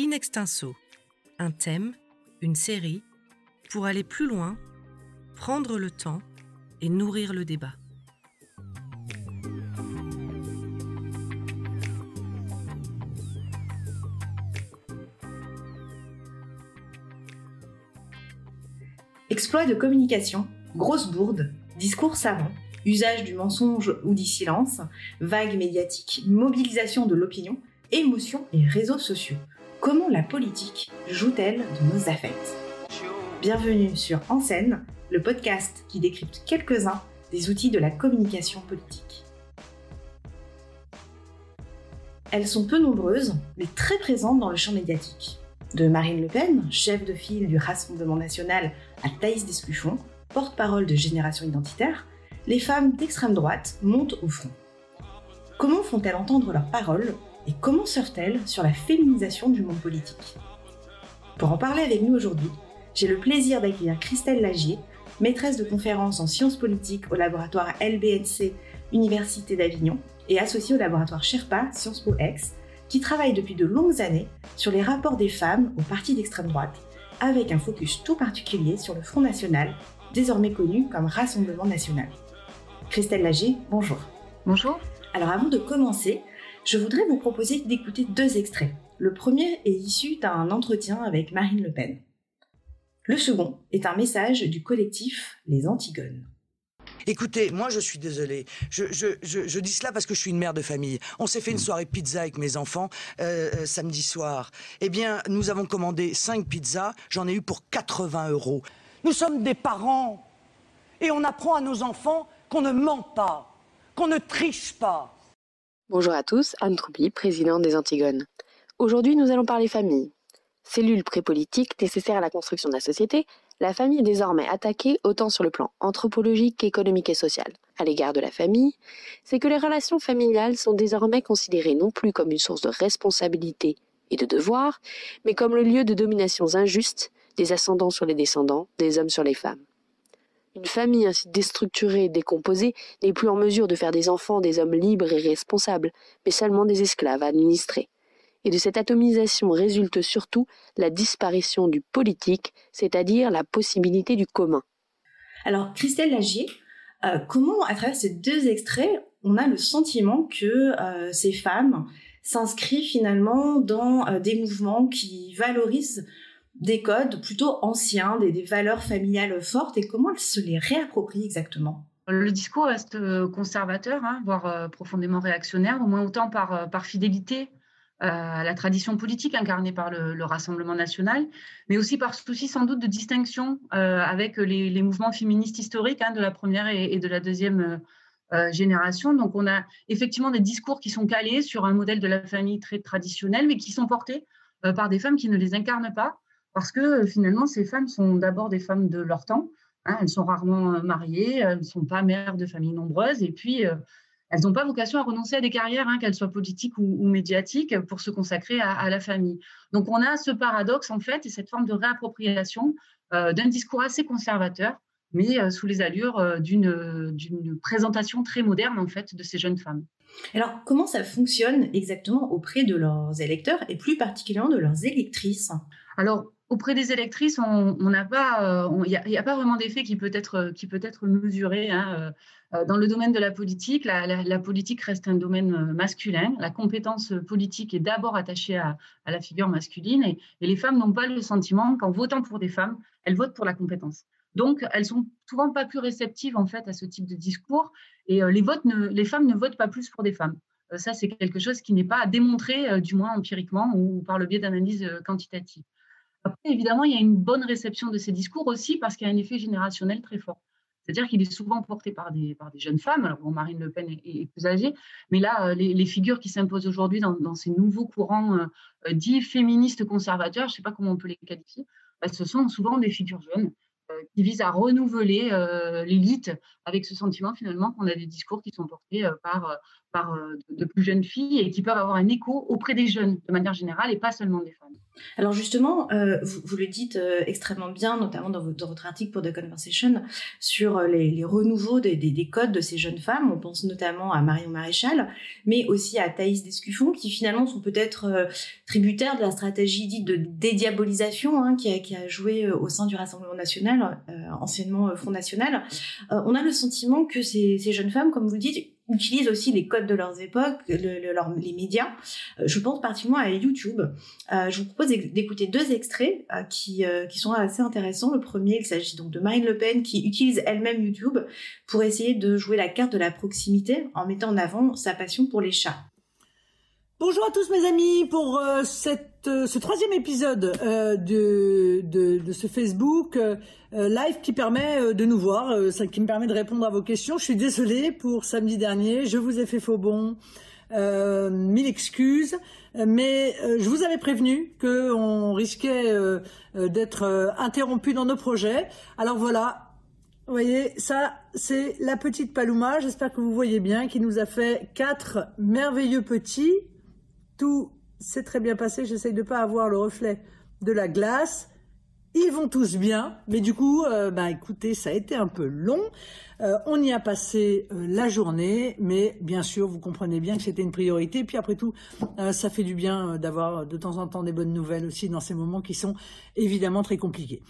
In extenso, un thème, une série, pour aller plus loin, prendre le temps et nourrir le débat. Exploit de communication, grosse bourde, discours savant, usage du mensonge ou du silence, vague médiatique, mobilisation de l'opinion, émotions et réseaux sociaux. Comment la politique joue-t-elle de nos affects Bienvenue sur En scène, le podcast qui décrypte quelques-uns des outils de la communication politique. Elles sont peu nombreuses, mais très présentes dans le champ médiatique. De Marine Le Pen, chef de file du Rassemblement national, à Thaïs Despuchon, porte-parole de Génération Identitaire, les femmes d'extrême droite montent au front. Comment font-elles entendre leurs paroles et comment surfent-elles sur la féminisation du monde politique? Pour en parler avec nous aujourd'hui, j'ai le plaisir d'accueillir Christelle Lagier, maîtresse de conférences en sciences politiques au laboratoire LBNC Université d'Avignon et associée au laboratoire Sherpa Sciences Po X, qui travaille depuis de longues années sur les rapports des femmes aux partis d'extrême droite, avec un focus tout particulier sur le Front National, désormais connu comme Rassemblement National. Christelle Lager, bonjour. Bonjour. Alors avant de commencer, je voudrais vous proposer d'écouter deux extraits. Le premier est issu d'un entretien avec Marine Le Pen. Le second est un message du collectif Les Antigones. Écoutez, moi je suis désolé. Je, je, je, dis cela parce que je suis une mère de famille. On s'est fait une soirée pizza avec mes enfants euh, euh, samedi soir. Eh bien, nous avons commandé 5 pizzas. J'en ai eu pour 80 euros. Nous sommes des parents. Et on apprend à nos enfants qu'on ne ment pas, qu'on ne triche pas. Bonjour à tous, Anne Troupi, présidente des Antigones. Aujourd'hui, nous allons parler famille. Cellule prépolitique nécessaire à la construction de la société, la famille est désormais attaquée autant sur le plan anthropologique qu'économique et social. À l'égard de la famille, c'est que les relations familiales sont désormais considérées non plus comme une source de responsabilité et de devoir, mais comme le lieu de dominations injustes des ascendants sur les descendants, des hommes sur les femmes. Une famille ainsi déstructurée et décomposée n'est plus en mesure de faire des enfants des hommes libres et responsables, mais seulement des esclaves administrés. Et de cette atomisation résulte surtout la disparition du politique, c'est-à-dire la possibilité du commun. Alors, Christelle Lagier, euh, comment, à travers ces deux extraits, on a le sentiment que euh, ces femmes s'inscrivent finalement dans euh, des mouvements qui valorisent des codes plutôt anciens, des, valeurs familiales fortes, et comment elles se les réapproprient exactement? Le discours reste euh, conservateur, hein, voire euh, profondément réactionnaire, au moins autant par, euh, par fidélité à la tradition politique incarnée par le, Rassemblement national, mais aussi par souci sans doute de distinction avec les, mouvements féministes historiques hein, de la première et, de la deuxième génération. Donc on a effectivement des discours qui sont calés sur un modèle de la famille très traditionnel, mais qui sont portés par des femmes qui ne les incarnent pas, parce que euh, finalement, ces femmes sont d'abord des femmes de leur temps. Hein, elles sont rarement euh, mariées, elles ne sont pas mères de familles nombreuses, et puis euh, elles n'ont pas vocation à renoncer à des carrières, hein, qu'elles soient politiques ou, médiatiques, pour se consacrer à, la famille. Donc on a ce paradoxe, en fait, et cette forme de réappropriation d'un discours assez conservateur, mais sous les allures d'une présentation très moderne, en fait, de ces jeunes femmes. Alors, comment ça fonctionne exactement auprès de leurs électeurs et plus particulièrement de leurs électrices? Alors, auprès des électrices, il euh, n'y a, pas vraiment d'effet qui peut être mesuré. Hein, euh, dans le domaine de la politique, la, politique reste un domaine euh, masculin. La compétence politique est d'abord attachée à, la figure masculine, et, les femmes n'ont pas le sentiment qu'en votant pour des femmes, elles votent pour la compétence. Donc, elles sont souvent pas plus réceptives en fait à ce type de discours, et les les femmes ne votent pas plus pour des femmes. ça, c'est quelque chose qui n'est pas à démontrer, du moins empiriquement ou par le biais d'analyses quantitatives. Après, évidemment, il y a une bonne réception de ces discours aussi parce qu'il y a un effet générationnel très fort. C'est-à-dire qu'il est souvent porté par des, par des jeunes femmes. Alors, Marine Le Pen est, plus âgée, mais là, euh, les, figures qui s'imposent aujourd'hui dans, ces nouveaux courants euh, euh, dits féministes conservateurs, je ne sais pas comment on peut les qualifier, bah, ce sont souvent des figures jeunes qui visent à renouveler l'élite avec ce sentiment finalement qu'on a des discours qui sont portés par, par de plus jeunes filles et qui peuvent avoir un écho auprès des jeunes de manière générale et pas seulement des femmes. Alors justement, euh, vous, le dites euh, extrêmement bien, notamment dans votre, article pour The Conversation, sur euh, les, renouveaux des, codes de ces jeunes femmes. On pense notamment à Marion Maréchal, mais aussi à Thaïs Descuffon, qui finalement sont peut-être tributaires de la stratégie dite de dédiabolisation hein, qui, a, joué au sein du Rassemblement national, anciennement Front National. on a le sentiment que ces, ces jeunes femmes, comme vous le dites, utilisent aussi les codes de leurs époques, les médias. Euh, je pense particulièrement à YouTube. Euh, je vous propose d'écouter deux extraits euh, qui, qui sont assez intéressants. Le premier, il s'agit donc de Marine Le Pen qui utilise elle-même YouTube pour essayer de jouer la carte de la proximité en mettant en avant sa passion pour les chats. Bonjour à tous mes amis pour cette, ce troisième épisode de, de, ce Facebook euh, live qui permet euh, de nous voir, euh, qui me permet de répondre à vos questions. Je suis désolée pour samedi dernier, je vous ai fait faux bon, mille excuses, mais je vous avais prévenu qu'on risquait d'être interrompu dans nos projets. Alors voilà, vous voyez, ça, c'est la petite Paloma, j'espère que vous voyez bien, qui nous a fait quatre merveilleux petits. Tout s'est très bien passé, j'essaye de pas avoir le reflet de la glace. Ils vont tous bien, mais du coup, euh, bah, écoutez, ça a été un peu long. Euh, on y a passé euh, la journée, mais bien sûr, vous comprenez bien que c'était une priorité. Puis après tout, ça fait du bien d'avoir de temps en temps des bonnes nouvelles aussi dans ces moments qui sont évidemment très compliqués.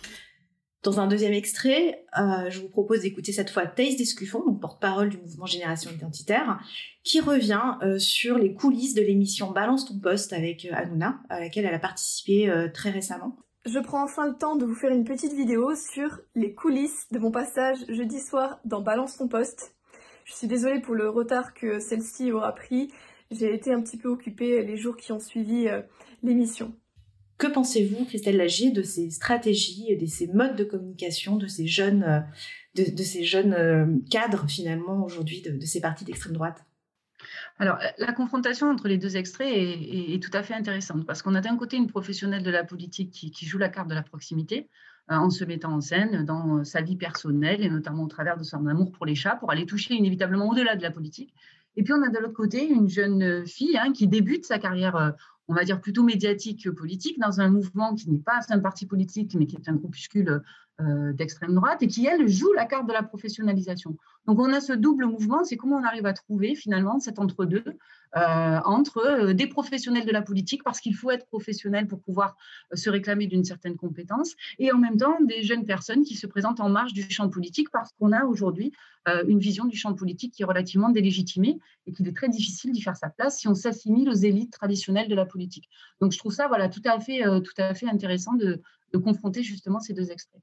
Dans un deuxième extrait, je vous propose d'écouter cette fois Thaïs Descuffon, porte-parole du mouvement Génération Identitaire, qui revient sur les coulisses de l'émission Balance ton poste avec Hanouna, à laquelle elle a participé très récemment je prends enfin le temps de vous faire une petite vidéo sur les coulisses de mon passage jeudi soir dans Balance ton poste. Je suis désolée pour le retard que celle-ci aura pris. J'ai été un petit peu occupée les jours qui ont suivi euh, l'émission. Que pensez-vous, Christelle Lagier, de ces stratégies, de ces modes de communication, de ces jeunes, euh, de, ces jeunes euh, cadres finalement aujourd'hui de ces partis d'extrême droite? Alors, la confrontation entre les deux extraits est, tout à fait intéressante parce qu'on a d'un côté une professionnelle de la politique qui, joue la carte de la proximité euh, en se mettant en scène dans sa vie personnelle et notamment au travers de son amour pour les chats pour aller toucher inévitablement au-delà de la politique. Et puis, on a de l'autre côté une jeune fille hein, qui débute sa carrière, on va dire plutôt médiatique que politique, dans un mouvement qui n'est pas un parti politique, mais qui est un groupuscule euh, d'extrême droite et qui, elle, joue la carte de la professionnalisation. Donc on a ce double mouvement, c'est comment on arrive à trouver finalement cet entre-deux euh, entre euh, des professionnels de la politique, parce qu'il faut être professionnel pour pouvoir se réclamer d'une certaine compétence, et en même temps des jeunes personnes qui se présentent en marge du champ politique, parce qu'on a aujourd'hui une vision du champ politique qui est relativement délégitimée et qu'il est très difficile d'y faire sa place si on s'assimile aux élites traditionnelles de la politique. Donc je trouve ça voilà, tout, à fait, tout à fait intéressant de confronter justement ces deux extraits.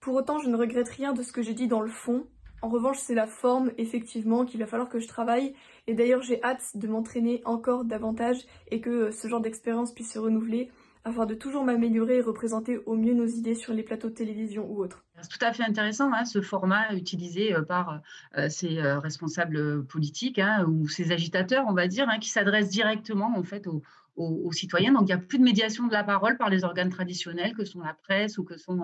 Pour autant, je ne regrette rien de ce que j'ai dit dans le fond. En revanche, c'est la forme, effectivement, qu'il va falloir que je travaille. Et d'ailleurs, j'ai hâte de m'entraîner encore davantage et que ce genre d'expérience puisse se renouveler afin de toujours m'améliorer et représenter au mieux nos idées sur les plateaux de télévision ou autres. C'est tout à fait intéressant, hein, ce format utilisé euh, par euh, ces euh, responsables politiques hein, ou ces agitateurs, on va dire, hein, qui s'adressent directement en fait aux, citoyens. Donc, il n'y a plus de médiation de la parole par les organes traditionnels que sont la presse ou que sont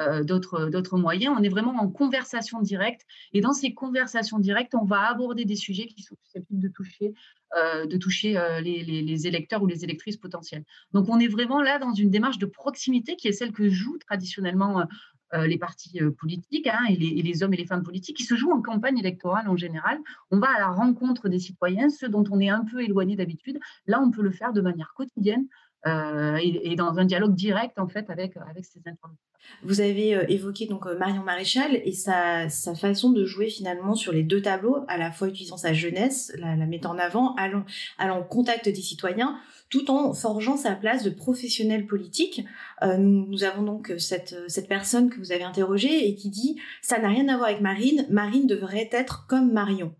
euh, d'autres moyens. On est vraiment en conversation directe. Et dans ces conversations directes, on va aborder des sujets qui sont susceptibles de toucher, euh, de toucher euh, les, les, électeurs ou les électrices potentielles. Donc, on est vraiment là dans une démarche de proximité qui est celle que jouent traditionnellement euh, les partis euh, politiques hein, et, les, hommes et les femmes politiques qui se jouent en campagne électorale en général. On va à la rencontre des citoyens, ceux dont on est un peu éloigné d'habitude. Là, on peut le faire de manière quotidienne euh, et, dans un dialogue direct en fait avec, avec ces interlocuteurs. Vous avez évoqué donc Marion Maréchal et sa, façon de jouer finalement sur les deux tableaux, à la fois utilisant sa jeunesse, la, la mettant en avant, allant, allant au contact des citoyens, tout en forgeant sa place de professionnel politique. Euh, nous, avons donc cette, cette personne que vous avez interrogée et qui dit ça n'a rien à voir avec Marine, Marine devrait être comme Marion.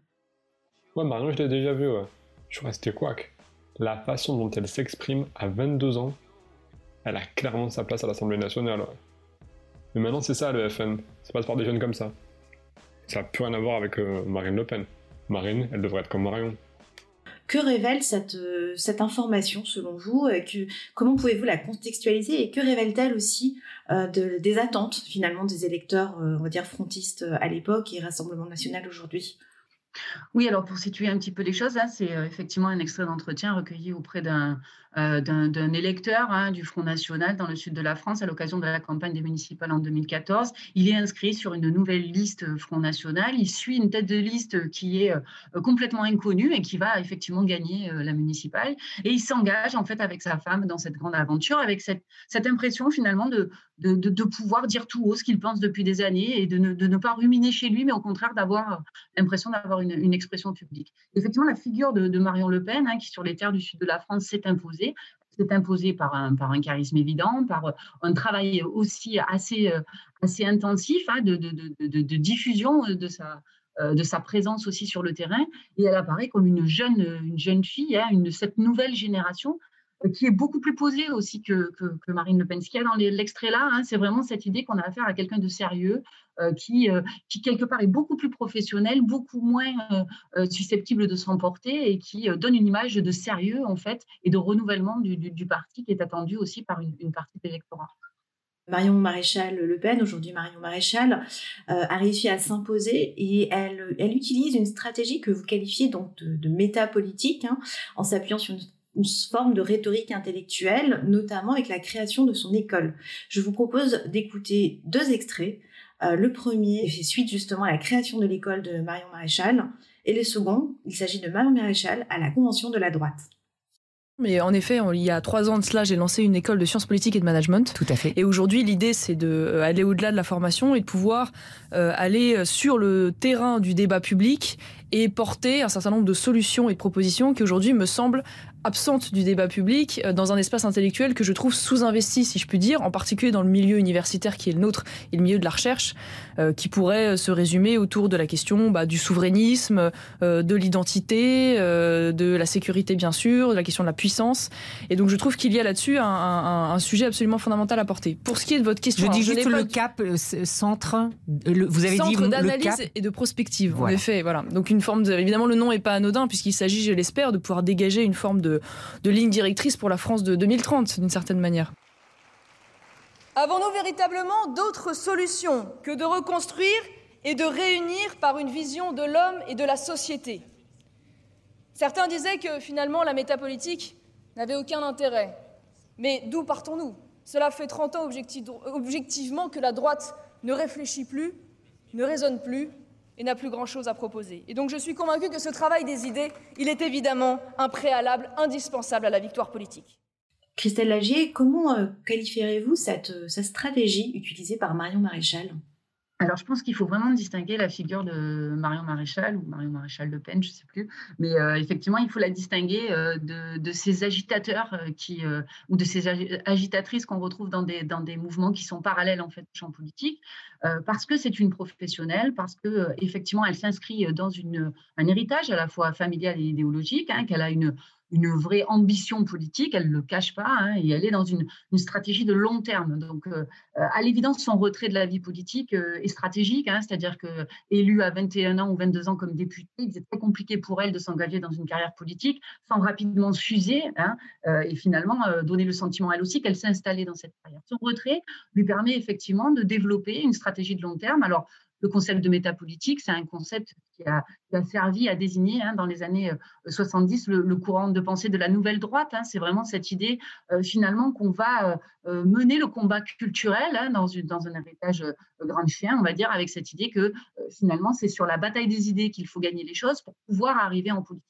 Ouais, Marion, je l'ai déjà vu, ouais. Je suis resté quack. La façon dont elle s'exprime à 22 ans, elle a clairement sa place à l'Assemblée nationale. Mais maintenant, c'est ça le FN. Ça passe par des jeunes comme ça. Ça n'a plus rien à voir avec euh, Marine Le Pen. Marine, elle devrait être comme Marion. Que révèle cette, euh, cette information selon vous euh, Comment pouvez-vous la contextualiser et que révèle-t-elle aussi euh, de, des attentes finalement des électeurs, on va dire frontistes à l'époque et Rassemblement national aujourd'hui? Oui, alors pour situer un petit peu les choses, c'est effectivement un extrait d'entretien recueilli auprès d'un d'un électeur hein, du Front National dans le sud de la France à l'occasion de la campagne des municipales en 2014. Il est inscrit sur une nouvelle liste Front National. Il suit une tête de liste qui est complètement inconnue et qui va effectivement gagner la municipale. Et il s'engage en fait avec sa femme dans cette grande aventure, avec cette, cette impression finalement de, de, de, pouvoir dire tout haut ce qu'il pense depuis des années et de ne, de ne, pas ruminer chez lui, mais au contraire d'avoir l'impression d'avoir une, une, expression publique. Effectivement, la figure de, Marion Le Pen, hein, qui sur les terres du sud de la France s'est imposée, s'est imposée par un, par un charisme évident, par un travail aussi assez, assez intensif hein, de, de, diffusion de sa, de sa présence aussi sur le terrain. Et elle apparaît comme une jeune, une jeune fille, hein, cette nouvelle génération euh, qui est beaucoup plus posée aussi que, que, Marine Le Pen. Ce qu'il y dans l'extrait là, hein, c'est vraiment cette idée qu'on a affaire à quelqu'un de sérieux, euh, qui, euh, qui quelque part est beaucoup plus professionnel, beaucoup moins susceptible de s'emporter et qui donne une image de sérieux en fait et de renouvellement du, parti qui est attendu aussi par une, partie de l'électorat. Marion Maréchal Le Pen, aujourd'hui Marion Maréchal, a réussi à s'imposer et elle, elle utilise une stratégie que vous qualifiez donc de, métapolitique, hein, en s'appuyant sur une forme de rhétorique intellectuelle, notamment avec la création de son école. Je vous propose d'écouter deux extraits. Euh, le premier fait suite justement à la création de l'école de Marion Maréchal, et le second, il s'agit de Marion Maréchal à la Convention de la droite. Mais en effet, il y a trois ans de cela, j'ai lancé une école de sciences politiques et de management. Tout à fait. Et aujourd'hui, l'idée, c'est d'aller euh, au-delà de la formation et de pouvoir euh, aller sur le terrain du débat public et porter un certain nombre de solutions et de propositions qui aujourd'hui me semblent absente du débat public euh, dans un espace intellectuel que je trouve sous-investi, si je puis dire, en particulier dans le milieu universitaire qui est le nôtre et le milieu de la recherche, euh, qui pourrait euh, se résumer autour de la question bah, du souverainisme, de l'identité, de la sécurité bien sûr, de la question de la puissance. Et donc je trouve qu'il y a là-dessus un, sujet absolument fondamental à porter. Pour ce qui est de votre question, je dis juste le cap centre. vous avez centre dit d'analyse et de prospective. En effet, voilà. Donc une évidemment le nom est pas anodin puisqu'il s'agit, je l'espère, de pouvoir dégager une forme de de, ligne directrice pour la France de 2030, d'une certaine manière. Avons-nous véritablement d'autres solutions que de reconstruire et de réunir par une vision de l'homme et de la société? Certains disaient que finalement la métapolitique n'avait aucun intérêt. Mais d'où partons-nous? Cela fait 30 ans objectivement que la droite ne réfléchit plus, ne raisonne plus et n'a plus grand-chose à proposer. Et donc je suis convaincu que ce travail des idées, il est évidemment un préalable indispensable à la victoire politique. Christelle Lagier, comment euh, qualifierez-vous euh, cette stratégie utilisée par Marion Maréchal? Alors, je pense qu'il faut vraiment distinguer la figure de Marion Maréchal ou Marion Maréchal Le Pen, je ne sais plus. Mais euh, effectivement, il faut la distinguer euh, de, ces agitateurs euh, ou de ces agitatrices qu'on retrouve dans des, dans mouvements qui sont parallèles en fait au champ politique, parce que c'est une professionnelle, parce que effectivement, elle s'inscrit dans un héritage à la fois familial et idéologique, hein, qu'elle a une, une vraie ambition politique, elle ne le cache pas, hein, et elle est dans une, stratégie de long terme. Donc, euh, à l'évidence, son retrait de la vie politique euh, est stratégique, hein, c'est-à-dire que élue à 21 ans ou 22 ans comme députée, c'est très compliqué pour elle de s'engager dans une carrière politique sans rapidement s'user hein, euh, et finalement donner le sentiment elle aussi qu'elle s'est installée dans cette carrière. Son retrait lui permet effectivement de développer une stratégie de long terme. Alors, le concept de métapolitique, c'est un concept qui a, servi à désigner hein, dans les années 70 euh, le, courant de pensée de la nouvelle droite. Hein. c'est vraiment cette idée euh, finalement qu'on va euh, mener le combat culturel hein, dans, dans, un héritage grand chien, on va dire, avec cette idée que finalement c'est sur la bataille des idées qu'il faut gagner les choses pour pouvoir arriver en politique.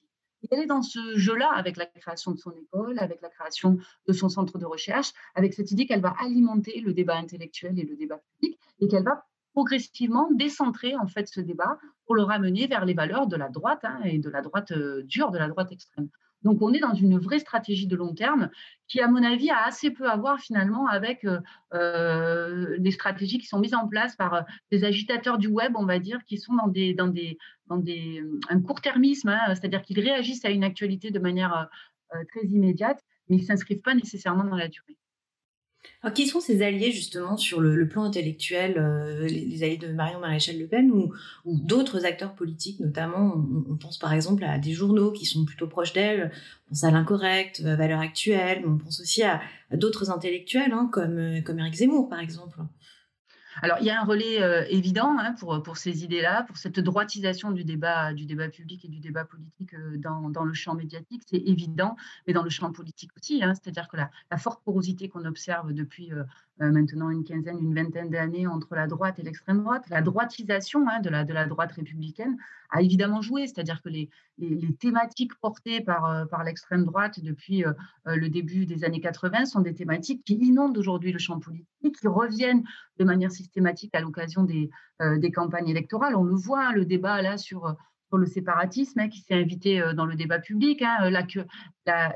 Elle est dans ce jeu-là avec la création de son école, avec la création de son centre de recherche, avec cette idée qu'elle va alimenter le débat intellectuel et le débat public et qu'elle va progressivement décentrer en fait ce débat pour le ramener vers les valeurs de la droite hein, et de la droite euh, dure, de la droite extrême. Donc on est dans une vraie stratégie de long terme qui, à mon avis, a assez peu à voir finalement avec euh, euh les stratégies qui sont mises en place par des agitateurs du web, on va dire, qui sont dans des dans des dans des un court-termisme, hein, c'est-à-dire qu'ils réagissent à une actualité de manière très immédiate, mais ils s'inscrivent pas nécessairement dans la durée. Alors, qui sont ces alliés justement sur le, plan intellectuel, euh, les, alliés de Marion Maréchal Le Pen ou, d'autres acteurs politiques, notamment on, pense par exemple à des journaux qui sont plutôt proches d'elle, on pense à l'Incorrect, à Valeurs Actuelles, mais on pense aussi à, d'autres intellectuels hein, comme, comme Eric Zemmour par exemple. Alors, il y a un relais euh, évident hein, pour, ces idées-là, pour cette droitisation du débat, du débat public et du débat politique euh, dans, le champ médiatique, c'est évident, mais dans le champ politique aussi. Hein, C'est-à-dire que la, la, forte porosité qu'on observe depuis euh, maintenant une quinzaine, une vingtaine d'années entre la droite et l'extrême droite, la droitisation hein, de, la, de la droite républicaine a évidemment joué. C'est-à-dire que les, les, thématiques portées par, par l'extrême droite depuis le début des années 80 sont des thématiques qui inondent aujourd'hui le champ politique, qui reviennent de manière systématique à l'occasion des, euh, des, campagnes électorales. On le voit, le débat là sur, le séparatisme hein, qui s'est invité euh, dans le débat public. Hein, là, que,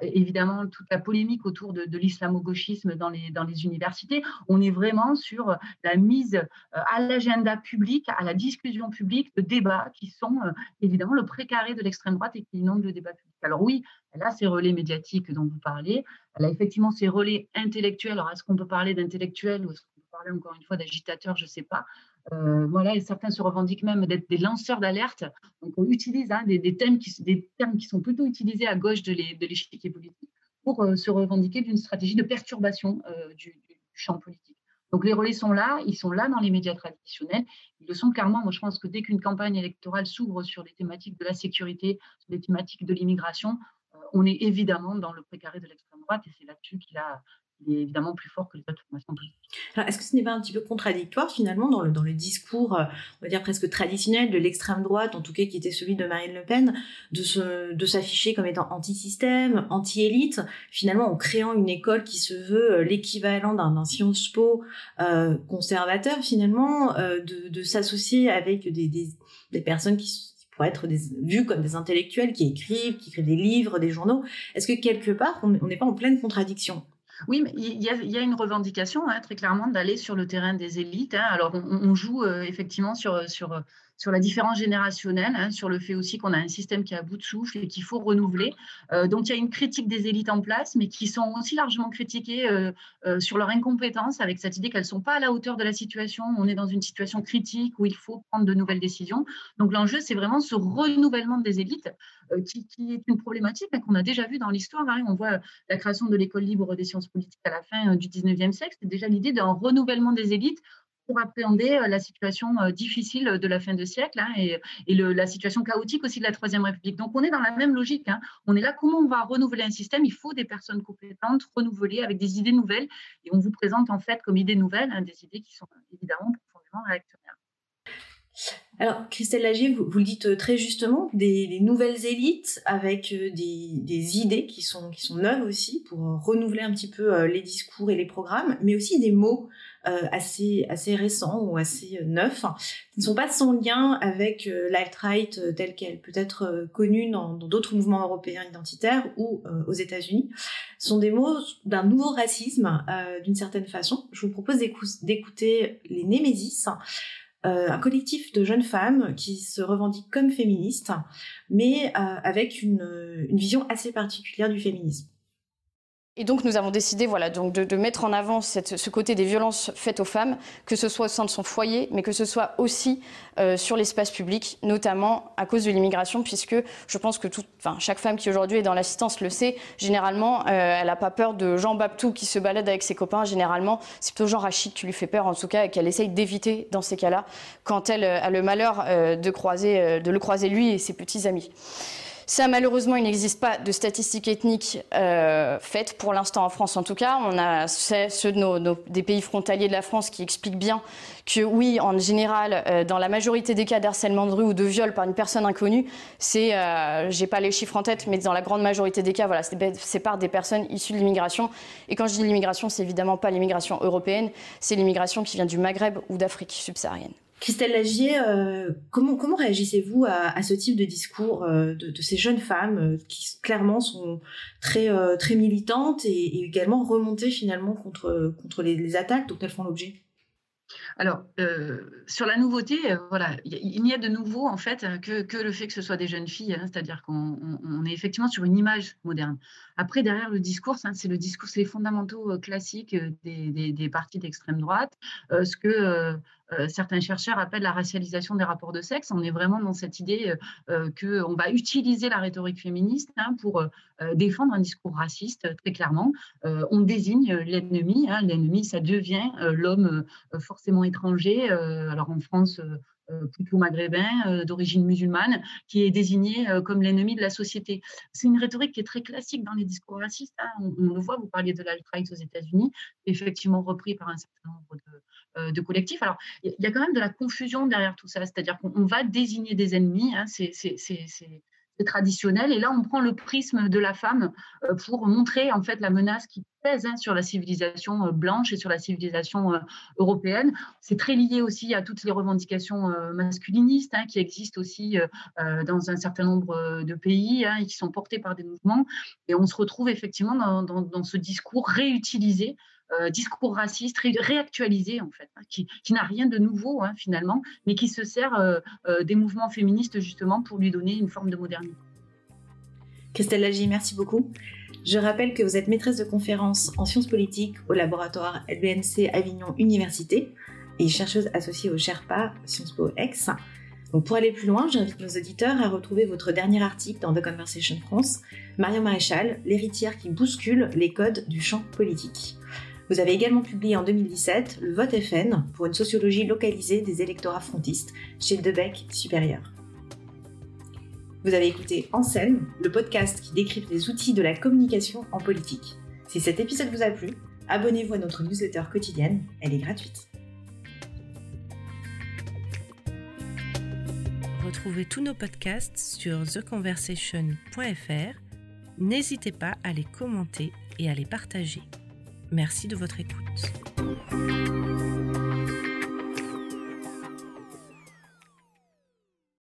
évidemment, toute la polémique autour de, l'islamo-gauchisme dans les, universités. On est vraiment sur la mise euh, à l'agenda public, à la discussion publique de débats qui sont évidemment le précaré de l'extrême droite et qui inondent le débat public. Alors oui, elle a ces relais médiatiques dont vous parlez. Elle a effectivement ces relais intellectuels. Alors, est-ce qu'on peut parler d'intellectuels ou est-ce qu'on peut parler encore une fois d'agitateurs Je ne sais pas. Euh, voilà, et certains se revendiquent même d'être des lanceurs d'alerte. Donc, on utilise hein, des, thèmes qui, termes qui sont plutôt utilisés à gauche de l'échiquier politique pour euh, se revendiquer d'une stratégie de perturbation euh, du, du, champ politique. Donc, les relais sont là, ils sont là dans les médias traditionnels. Ils le sont clairement. Moi, je pense que dès qu'une campagne électorale s'ouvre sur les thématiques de la sécurité, sur les thématiques de l'immigration, on est évidemment dans le précaré de l'extrême droite et c'est là-dessus qu'il a il est évidemment plus fort que les autres formations politiques. Est-ce que ce n'est pas un petit peu contradictoire finalement dans le, dans le discours, euh, on va dire presque traditionnel de l'extrême droite, en tout cas qui était celui de Marine Le Pen, de, se, de s'afficher comme étant anti-système, anti-élite, finalement en créant une école qui se veut euh, l'équivalent d'un, d'un Sciences Po euh, conservateur finalement, de, s'associer avec des, des, des personnes qui pour être des, vus comme des intellectuels qui écrivent, qui écrivent des livres, des journaux. Est-ce que quelque part, on n'est pas en pleine contradiction? Oui, mais il y, a, une revendication hein, très clairement d'aller sur le terrain des élites. Hein. Alors, on, joue euh, effectivement sur, sur la différence générationnelle, hein, sur le fait aussi qu'on a un système qui est à bout de souffle et qu'il faut renouveler. Euh, donc, il y a une critique des élites en place, mais qui sont aussi largement critiquées euh, euh, sur leur incompétence, avec cette idée qu'elles ne sont pas à la hauteur de la situation. On est dans une situation critique où il faut prendre de nouvelles décisions. Donc, l'enjeu, c'est vraiment ce renouvellement des élites qui, est une problématique hein, qu'on a déjà vu dans l'histoire. Hein. On voit la création de l'école libre des sciences politiques à la fin du 19e siècle. C'est déjà l'idée d'un renouvellement des élites pour appréhender euh, la situation difficile de la fin de siècle hein, et, la situation chaotique aussi de la Troisième République. Donc on est dans la même logique. Hein. On est là, comment on va renouveler un système? Il faut des personnes compétentes, renouvelées, avec des idées nouvelles. Et on vous présente en fait comme idées nouvelles hein, des idées qui sont évidemment profondément réactionnaires. Alors, Christelle Lagier, vous, le dites très justement, des, nouvelles élites avec des, des, idées qui sont, qui sont neuves aussi pour renouveler un petit peu les discours et les programmes, mais aussi des mots euh, assez, assez récents ou assez neufs qui ne sont pas sans lien avec euh, l'alt-right telle qu'elle peut être connue dans d'autres mouvements européens identitaires ou euh, aux États-Unis. Sont des mots d'un nouveau racisme d'une certaine façon. Je vous propose d'écouter les Némésis euh, un collectif de jeunes femmes qui se revendiquent comme féministes, mais euh, avec une, vision assez particulière du féminisme. Et donc nous avons décidé voilà, donc de, mettre en avant ce côté des violences faites aux femmes, que ce soit au sein de son foyer, mais que ce soit aussi euh, sur l'espace public, notamment à cause de l'immigration, puisque je pense que chaque femme qui aujourd'hui est dans l'assistance le sait, généralement, euh, elle n'a pas peur de Jean Baptou qui se balade avec ses copains, généralement, c'est plutôt Jean Rachid qui lui fait peur, en tout cas, et qu'elle essaye d'éviter dans ces cas-là, quand elle a le malheur euh, de le croiser lui et ses petits amis. Ça, malheureusement, il n'existe pas de statistiques ethniques euh, faites, pour l'instant en France en tout cas. On a ceux de des pays frontaliers de la France qui expliquent bien que oui, en général, euh, dans la majorité des cas d'harcèlement de rue ou de viol par une personne inconnue, c'est, euh, j'ai pas les chiffres en tête, mais dans la grande majorité des cas, voilà, c'est par des personnes issues de l'immigration. Et quand je dis l'immigration, c'est évidemment pas l'immigration européenne, c'est l'immigration qui vient du Maghreb ou d'Afrique subsaharienne. Christelle Lagier, euh, comment, réagissez-vous à, ce type de discours euh, de, ces jeunes femmes euh, qui clairement sont très, militantes et, également remontées finalement contre, les, attaques dont elles font l'objet? Alors, sur la nouveauté, il n'y a de nouveau en fait que, le fait que ce soit des jeunes filles, hein, c'est-à-dire qu'on on est effectivement sur une image moderne. Après, derrière le discours, c'est le discours, c'est les fondamentaux classiques des, des, partis d'extrême droite, ce que certains chercheurs appellent la racialisation des rapports de sexe. On est vraiment dans cette idée qu'on va utiliser la rhétorique féministe hein, pour défendre un discours raciste, très clairement. on désigne l'ennemi. Hein. L'ennemi, ça devient l'homme forcément étranger. alors en France, euh, plutôt maghrébin, euh, d'origine musulmane, qui est désigné euh, comme l'ennemi de la société. C'est une rhétorique qui est très classique dans les discours racistes. Hein. On, le voit, vous parliez de l'alt-right aux États-Unis, effectivement repris par un certain nombre de, collectifs. Alors, il y a quand même de la confusion derrière tout ça, c'est-à-dire qu'on va désigner des ennemis, hein. Traditionnel. Et là, on prend le prisme de la femme euh, pour montrer en fait la menace qui pèse hein, sur la civilisation euh, blanche et sur la civilisation euh, européenne. C'est très lié aussi à toutes les revendications masculinistes hein, qui existent aussi dans un certain nombre de pays hein, et qui sont portées par des mouvements. Et on se retrouve effectivement dans ce discours réutilisé euh, discours raciste réactualisé en fait, hein, qui, n'a rien de nouveau hein, finalement, mais qui se sert euh, euh, des mouvements féministes justement pour lui donner une forme de modernité. Christelle Lagy, merci beaucoup. Je rappelle que vous êtes maîtresse de conférence en sciences politiques au laboratoire LBNC Avignon Université et chercheuse associée au Sherpa Sciences Po X. Donc pour aller plus loin, j'invite nos auditeurs à retrouver votre dernier article dans The Conversation France, Marion Maréchal, l'héritière qui bouscule les codes du champ politique. Vous avez également publié en 2017 le vote FN pour une sociologie localisée des électorats frontistes chez Debec Supérieur. Vous avez écouté En le podcast qui décrypte les outils de la communication en politique. Si cet épisode vous a plu, abonnez-vous à notre newsletter quotidienne, elle est gratuite. Retrouvez tous nos podcasts sur theconversation.fr. N'hésitez pas à les commenter et à les partager. Merci de votre écoute.